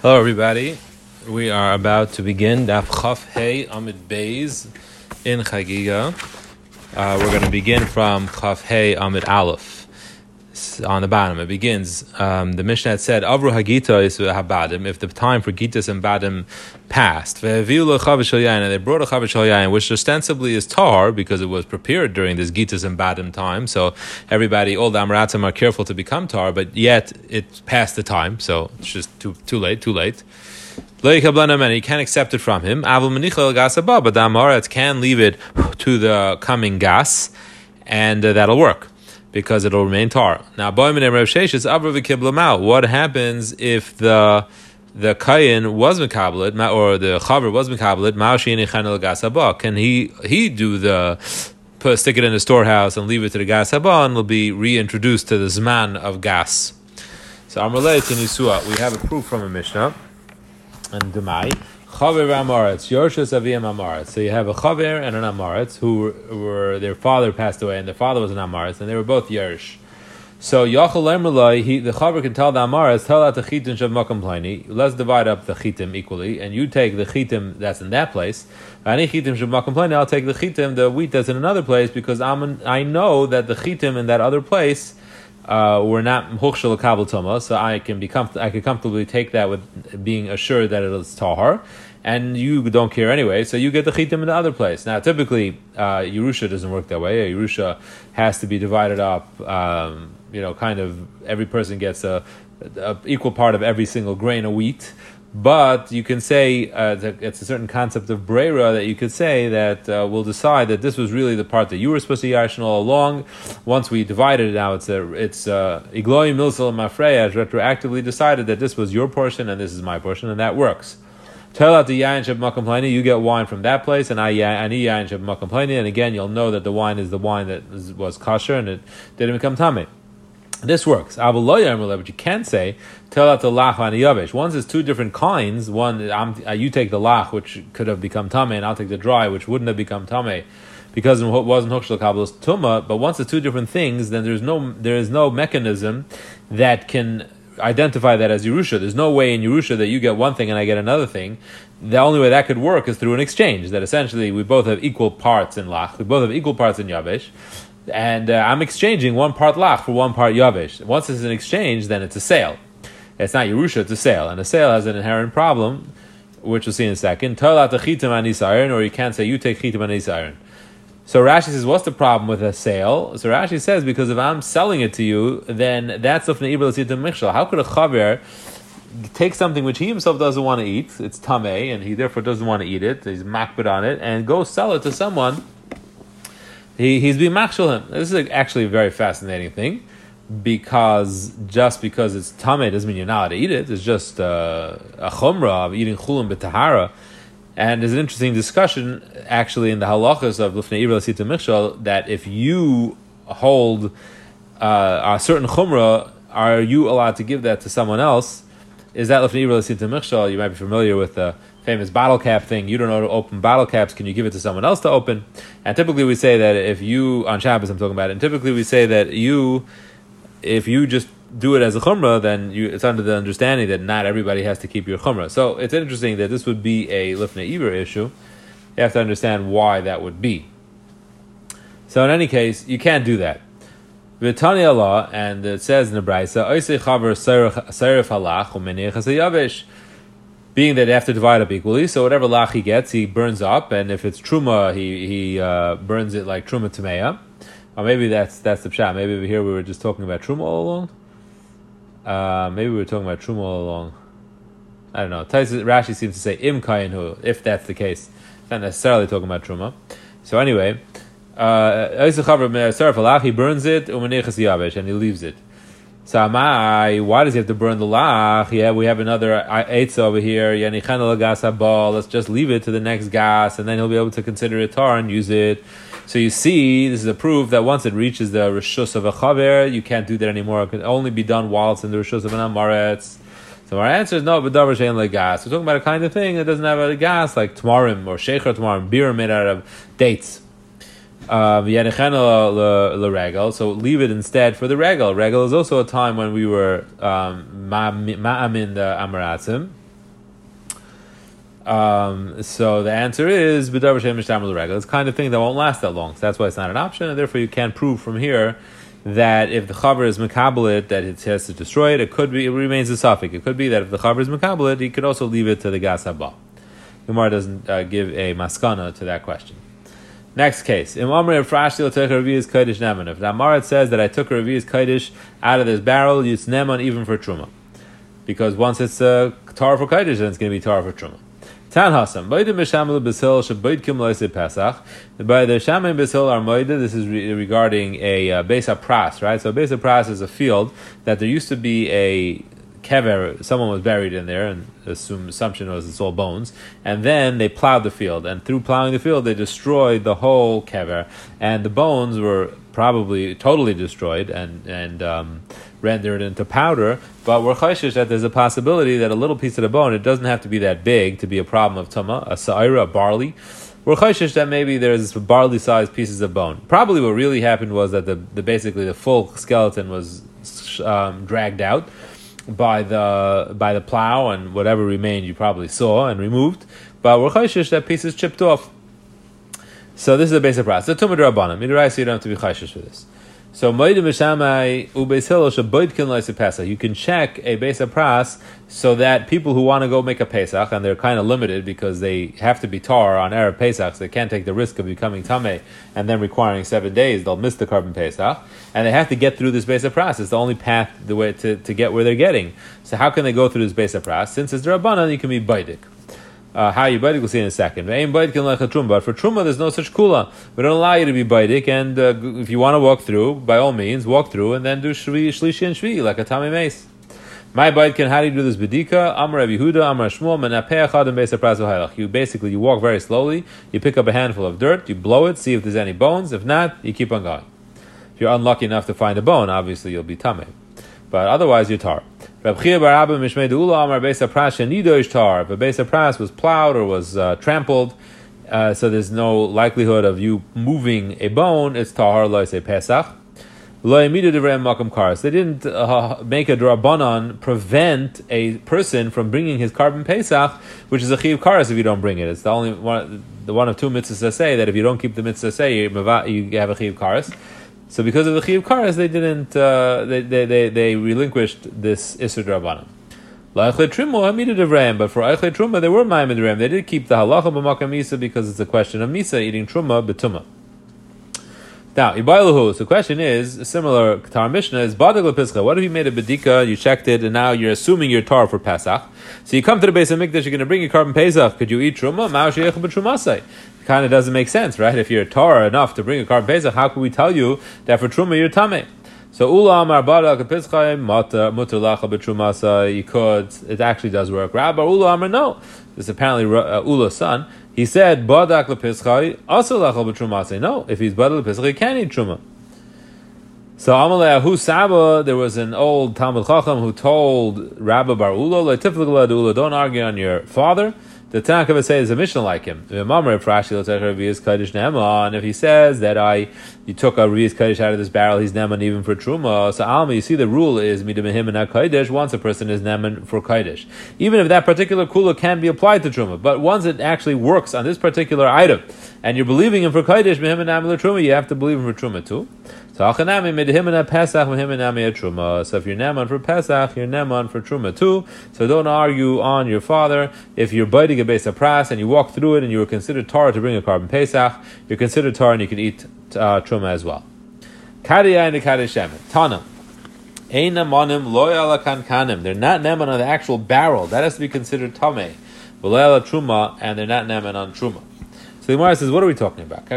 Hello, everybody. We are about to begin Daf Chaf Hey Amid Beis in Chagiga. Uh, we're going to begin from Chaf Hey Amid Aleph on the bottom. It begins. Um, the Mishnah said, "Avru Hagita is Habadim." If the time for Gitas and Badim passed, and they brought a Chavish Yain, which ostensibly is tar because it was prepared during this Gitas and Badim time. So everybody, all the Amratim are careful to become tar, but yet it's past the time, so it's just too too late, too late. He can't accept it from him. But the Amaretz can leave it to the coming gas, and uh, that'll work because it'll remain tar. Now, what happens if the the kayin was mekablet or the chaver was mekablet? Can he he do the put stick it in the storehouse and leave it to the gas haba and will be reintroduced to the zman of gas? So Amrulay to Nisua, we have a proof from a Mishnah and Demai. Chaver Amaretz, Yorshas Aviyam Amaretz. So you have a Chaver and an Amaretz who were, their father passed away, and their father was an Amaretz, and they were both Yersh. So Yachal Lemrelai, he the Chaver can tell the Amaretz, tell out the Chitim Shav Makam Pliny, let's divide up the Chitim equally, and you take the Chitim that's in that place, any Chitim Shav Makam Pliny, I'll take the Chitim, the wheat that's in another place, because I'm I know that the Chitim in that other place uh, we're not mchuchshel kabel so I can be comfort- I can comfortably take that with being assured that it is tahar, and you don't care anyway, so you get the chitim in the other place. Now, typically, uh, Yerusha doesn't work that way. Yerusha has to be divided up. Um, you know, kind of every person gets a, a, equal part of every single grain of wheat. But you can say uh, it's a certain concept of brera that you could say that uh, we'll decide that this was really the part that you were supposed to yarshin all along. Once we divided it now, it's a it's igloim milsel mafreya retroactively decided that this was your portion and this is my portion, and that works. Tell out the yain makamplani, you get wine from that place, and I ani yain sheb makamplani, and again you'll know that the wine is the wine that was kosher and it didn't become tamei. This works. But you can say tell out the lach and yavish. Once it's two different kinds. One, uh, you take the lach, which could have become tame, and I'll take the dry, which wouldn't have become tame, because it wasn't hukshel kabbalas tuma. But once it's two different things, then there's no there is no mechanism that can identify that as Yerusha. There's no way in Yerusha that you get one thing and I get another thing. The only way that could work is through an exchange. That essentially we both have equal parts in lach, we both have equal parts in yavish and uh, I'm exchanging one part lach for one part yavish. Once it's an exchange, then it's a sale. It's not Yerusha, it's a sale. And a sale has an inherent problem, which we'll see in a second. Tolat chitim anis iron, or you can't say you take chitim iron. So Rashi says, what's the problem with a sale? So Rashi says, because if I'm selling it to you, then that's of the michshel. How could a chaver take something which he himself doesn't want to eat, it's tameh, and he therefore doesn't want to eat it, he's makbid on it, and go sell it to someone he, he's being makshul him. This is actually a very fascinating thing because just because it's tameh doesn't mean you're not allowed to eat it. It's just uh, a chumrah of eating chulim b'tahara. And there's an interesting discussion actually in the halachas of Lufnei Ibra Sita Michshal that if you hold uh, a certain chumrah, are you allowed to give that to someone else? Is that Lufnei Ibra Sita Michshal? You might be familiar with the famous bottle cap thing. You don't know to open bottle caps. Can you give it to someone else to open? And typically we say that if you on Shabbos, I'm talking about, and typically we say that you, if you just do it as a chumrah, then you, it's under the understanding that not everybody has to keep your chumrah. So it's interesting that this would be a lifnei iber issue. You have to understand why that would be. So in any case, you can't do that. V'tani Allah, and it says in the Brisa, being that they have to divide up equally, so whatever lach he gets, he burns up, and if it's truma, he he uh, burns it like truma tameya. Or maybe that's that's the pshat. Maybe here we were just talking about truma all along. Uh, maybe we were talking about truma all along. I don't know. Rashi seems to say im kainu, if that's the case. Not necessarily talking about truma. So anyway, uh, he burns it and he leaves it. Samai, why does he have to burn the lach? Yeah, we have another uh, eitz over here. Let's just leave it to the next gas, and then he'll be able to consider it tar and use it. So you see, this is a proof that once it reaches the rishus of a chaver, you can't do that anymore. It can only be done while it's in the rishus of an amaretz. So our answer is no, but davar shein like gas. We're talking about a kind of thing that doesn't have a gas, like tamarim or shecher tamarim, beer made out of dates. Um, so leave it instead for the regal. Regal is also a time when we were um, ma'amin the amaratzim. Um, so the answer is b'davar shem mishtamel regel. It's kind of thing that won't last that long. So that's why it's not an option, and therefore you can't prove from here that if the chaver is makabelit, that it has to destroy it. It could be it remains a suffix. It could be that if the chaver is makabelit, he could also leave it to the gas haba. Gemara doesn't uh, give a maskana to that question. Next case. Imam Revashil took a Kaidish Neman. If the Amaret says that I took a Revi's Kaidish out of this barrel, it's Neman even for Truma. Because once it's a uh, tar for Kaidish, then it's going to be tar for Truma. Tan Hasam. By the Meshamel Basil. By the Shaman Basil Armoida, this is re- regarding a uh, Besa Pras, right? So Besa Pras is a field that there used to be a kever, someone was buried in there, and assume, assumption was it's all bones. And then they plowed the field, and through plowing the field, they destroyed the whole kever, and the bones were probably totally destroyed and and um, rendered into powder. But we're chayshish that there's a possibility that a little piece of the bone, it doesn't have to be that big to be a problem of tuma, a sa'ira, a barley. We're chayshish that maybe there's barley-sized pieces of bone. Probably what really happened was that the, the basically the full skeleton was um, dragged out by the by the plow and whatever remained you probably saw and removed. But we're chayshish that piece is chipped off. So this is the basic process. The tumah you don't have to be chayshish for this. So moedim mishamai ubeis hillel shaboidkin pesach. You can check a beis pras so that people who want to go make a pesach and they're kind of limited because they have to be tar on erev pesach, so they can't take the risk of becoming tame and then requiring seven days. They'll miss the korban pesach and they have to get through this beis pras. It's the only path the way to, to get where they're getting. So how can they go through this base pras? Since it's rabbanan, you can be baidik. Uh, how you baidik, we'll see in a second. But for truma, there's no such kula. We don't allow you to be baidik, and uh, if you want to walk through, by all means, walk through and then do shvi, shlishi and shvi, like a tami mace. My can how do you do this bedika? Amar Rabbi Yehuda, Amar Shmuel, Menapeh Adam Beisa You basically you walk very slowly. You pick up a handful of dirt, you blow it, see if there's any bones. If not, you keep on going. If you're unlucky enough to find a bone, obviously you'll be tame. But otherwise, you're tar. Rab Chia bar Abba Mishmei Deula Amar Beis Pras Shenidosh Tar. If a Beis Pras was plowed or was uh, trampled, uh, so there's no likelihood of you moving a bone, it's Tahar Lois Pesach. They didn't uh, make a drabanan prevent a person from bringing his korban pesach, which is a chiv karas if you don't bring it. It's the only one, the one of two mitzvahs say that if you don't keep the mitzvah say you have a chiv karas. So because of the chiyuv karas, they didn't. Uh, they, they, they, they relinquished this isur drabanan. But for Eichle Truma, they were Maimid They did keep the halacha b'makam misa because it's a question of misa eating truma betuma. Now, Ibailahu, so the question is, similar to Mishnah, is Badag Lepischa. What if you made a bedika, you checked it, and now you're assuming you're tar for Pesach? So you come to the base of Mikdash, you're going to bring your korban Pesach. Could you eat Truma? Kind of doesn't make sense, right? If you're tar enough to bring a korban Pesach, how can we tell you that for Truma you're Tameh? So ula amar bada kapischai mutar lacha b'trumasa. You could. It actually does work. Rabbi ula amar no. This is apparently uh, Ula's son. He said, Badak lepischai, also lachal b'truma. No, if he's badak lepischai, he can eat truma. So Amalei Ahu Saba, there was an old Talmud Chacham who told Rabbi Bar Ula, don't argue on your father. The Tanakh of say is a mission like him. And if he says that I you took a Revi's Kaddish out of this barrel, he's Neman even for Truma. So Alma, you see the rule is Midamahim and Kaddish, once a person is Neman for Kaddish. Even if that particular Kula can be applied to Truma, but once it actually works on this particular item, and you're believing him for Kaddish, Mehim and Truma, you have to believe him for Truma too. So Achanami midhimina Pesach midhiminami truma. So if you're neman for Pesach, you're neman for truma too. So don't argue on your father. If you're biting a base of pras and you walk through it and you were considered tar to bring a korban Pesach, you're considered tar and you can eat uh, truma as well. Kadiyah and the Kadishem. Tana. Eina monim loyala kankanim. They're not neman on the actual barrel. That has to be considered tame. Truma, and they're not neman on truma. So the Gemara says, what are we talking about?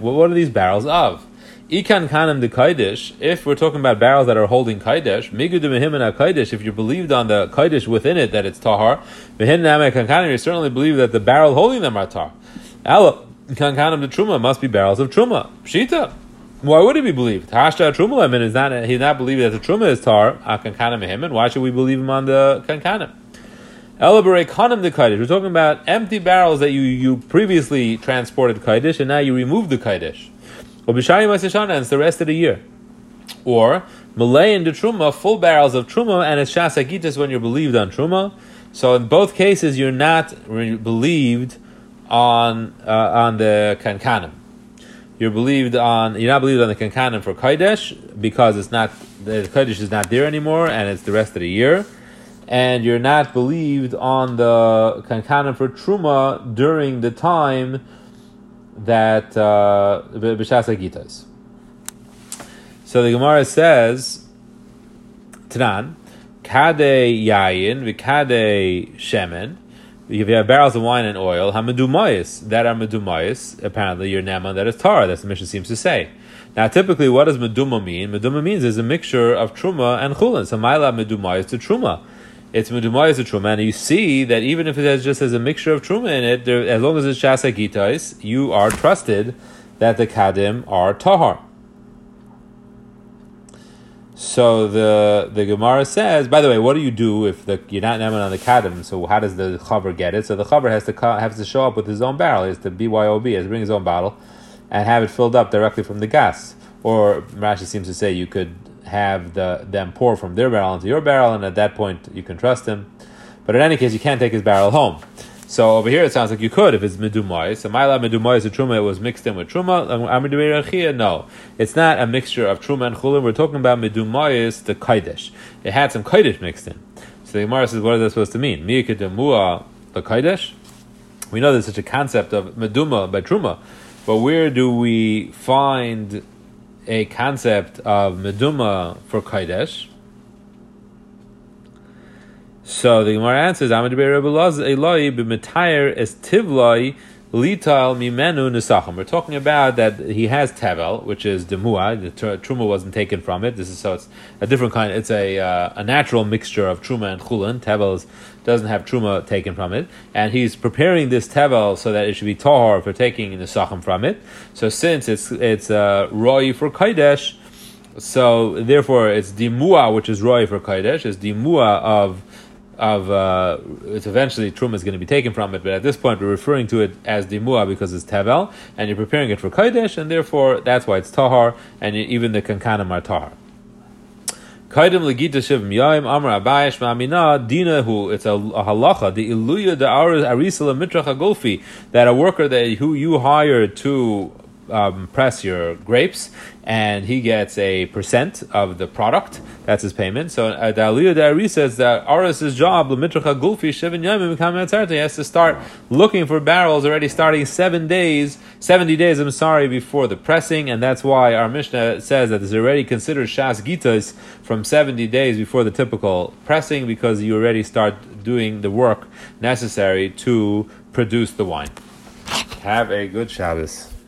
What are these barrels of? Ikan kanem de kaidish. If we're talking about barrels that are holding kaidish, migu de mehimena kaidish. If you believed on the kaidish within it that it's tahar, mehin kankanim. You certainly believe that the barrel holding them are tahar. Ella kankanim de truma must be barrels of truma. Pshita. Why would he be believed? Hashta truma. I mean, is not he not believe that the truma is tar? Ah, kankanim and Why should we believe him on the kankanim? Elaborate kanim the kaidish. We're talking about empty barrels that you, you previously transported kaidish and now you remove the kaidish. And it's the rest of the year. Or Malayan de Truma, full barrels of Truma, and it's Shas Agitas when you're believed on Truma. So in both cases, you're not re- believed on uh, on the Kankanim. You're believed on you're not believed on the Kankanim for Kaidesh because it's not the Kaidesh is not there anymore, and it's the rest of the year. And you're not believed on the Kankanim for Truma during the time that uh, B'Shas Agitas. So the Gemara says, Tanan, Kade Yayin, Vikade Shemen, if you have barrels of wine and oil, Hamadumayis, that are Medumayis, apparently your Nema, that is Tara, that's the mission seems to say. Now, typically, what does Meduma mean? Meduma means there's a mixture of Truma and Chulin. So, Maila Medumayis to Truma. It's Medumayis a Truma, and you see that even if it has just has a mixture of Truma in it, there, as long as it's Gitais, you are trusted that the Kadim are Tahar. So the the Gemara says, by the way, what do you do if the you're not named on the kadam? So how does the chaver get it? So the chaver has to has to show up with his own barrel. He has to BYOB, has to bring his own bottle, and have it filled up directly from the gas. Or Rashi seems to say you could have the them pour from their barrel into your barrel, and at that point you can trust him. But in any case, you can't take his barrel home. So over here it sounds like you could if it's medumai. So maila medumai is a truma. It was mixed in with truma. Um, no, it's not a mixture of truma and chulin. We're talking about medumai the kaidish. It had some kaidish mixed in. So the Gemara says, what is that supposed to mean? Miyakademua the kaidish. We know there's such a concept of meduma by truma, but where do we find a concept of meduma for kaidesh? So the Gemara answers, "Amad Eloi b'metayer es tivloi lital mimenu nesachim." We're talking about that he has tevel, which is demua. The truma wasn't taken from it. This is so it's a different kind. It's a uh, a natural mixture of truma and chulin. Tevel doesn't have truma taken from it, and he's preparing this tevel so that it should be tahor for taking nesachim from it. So since it's it's uh, roy for kaidesh. So therefore, it's dimua, which is roy for kaidesh, is dimua of of uh, it's eventually truma is going to be taken from it, but at this point we're referring to it as dimua because it's tevel, and you're preparing it for kodesh, and therefore that's why it's tahar, and even the kankanim are tahar. Kaidim legita shiv miyayim amar abayish ma'amina dina who it's a, a halacha the iluya the arisala mitrach agolfi that a worker that who you hire to um, press your grapes, and he gets a percent of the product. That's his payment. So uh, the Aliyah Dari says that Aris's job, Gulfi Shevin Yamim he has to start looking for barrels already starting seven days, seventy days. I'm sorry before the pressing, and that's why our Mishnah says that already considered Shas Gitas from seventy days before the typical pressing because you already start doing the work necessary to produce the wine. Have a good Shabbos.